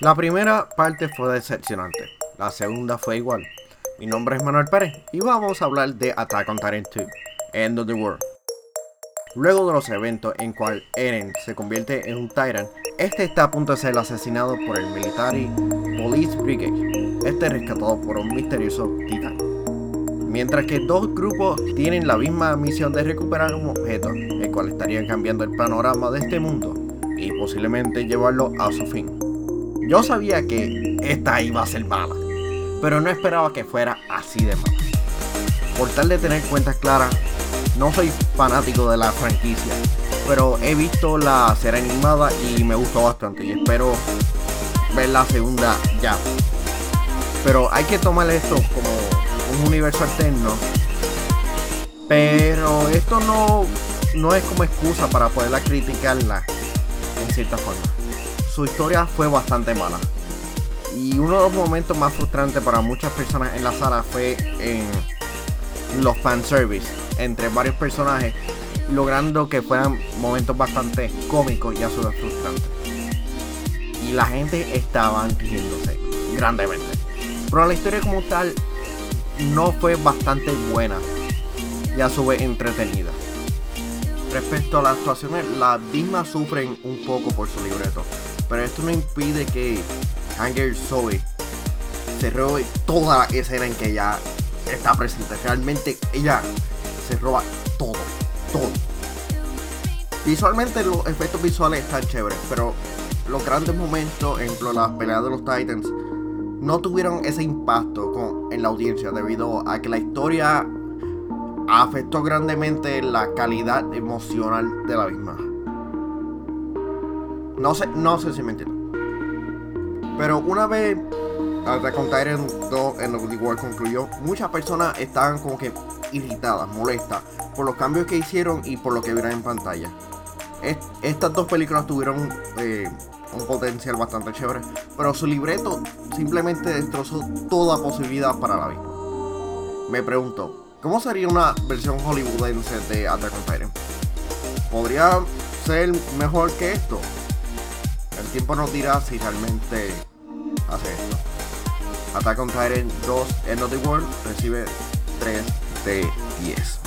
La primera parte fue decepcionante, la segunda fue igual. Mi nombre es Manuel Pérez y vamos a hablar de Attack on Titan 2, End of the World. Luego de los eventos en cual Eren se convierte en un Titan, este está a punto de ser asesinado por el Military Police Brigade. Este es rescatado por un misterioso Titan. Mientras que dos grupos tienen la misma misión de recuperar un objeto, el cual estaría cambiando el panorama de este mundo y posiblemente llevarlo a su fin. Yo sabía que esta iba a ser mala, pero no esperaba que fuera así de mala. Por tal de tener cuentas claras, no soy fanático de la franquicia, pero he visto la serie animada y me gustó bastante y espero ver la segunda ya. Pero hay que tomar esto como un universo alterno. Pero esto no, no es como excusa para poderla criticarla en cierta forma su historia fue bastante mala. Y uno de los momentos más frustrantes para muchas personas en la sala fue en los fanservice entre varios personajes, logrando que fueran momentos bastante cómicos y a su vez frustrantes. Y la gente estaba riéndose grandemente. Pero la historia como tal no fue bastante buena y a su vez entretenida. Respecto a las actuaciones, las mismas sufren un poco por su libreto pero esto no impide que Hanger Zoe se robe toda la escena en que ella está presente. Realmente ella se roba todo, todo. Visualmente los efectos visuales están chéveres, pero los grandes momentos, ejemplo las peleas de los Titans, no tuvieron ese impacto en la audiencia debido a que la historia afectó grandemente la calidad emocional de la misma. No sé, no sé si me entiendo. Pero una vez Attack on Titan 2 en World concluyó, muchas personas estaban como que irritadas, molestas por los cambios que hicieron y por lo que vieron en pantalla. estas dos películas tuvieron eh, un potencial bastante chévere, pero su libreto simplemente destrozó toda posibilidad para la misma. Me pregunto, ¿cómo sería una versión hollywoodense de Attack on? ¿Podría ser mejor que esto? El tiempo nos dirá si realmente hace esto. Attack on Titan 2 End of the World recibe 3 de 10.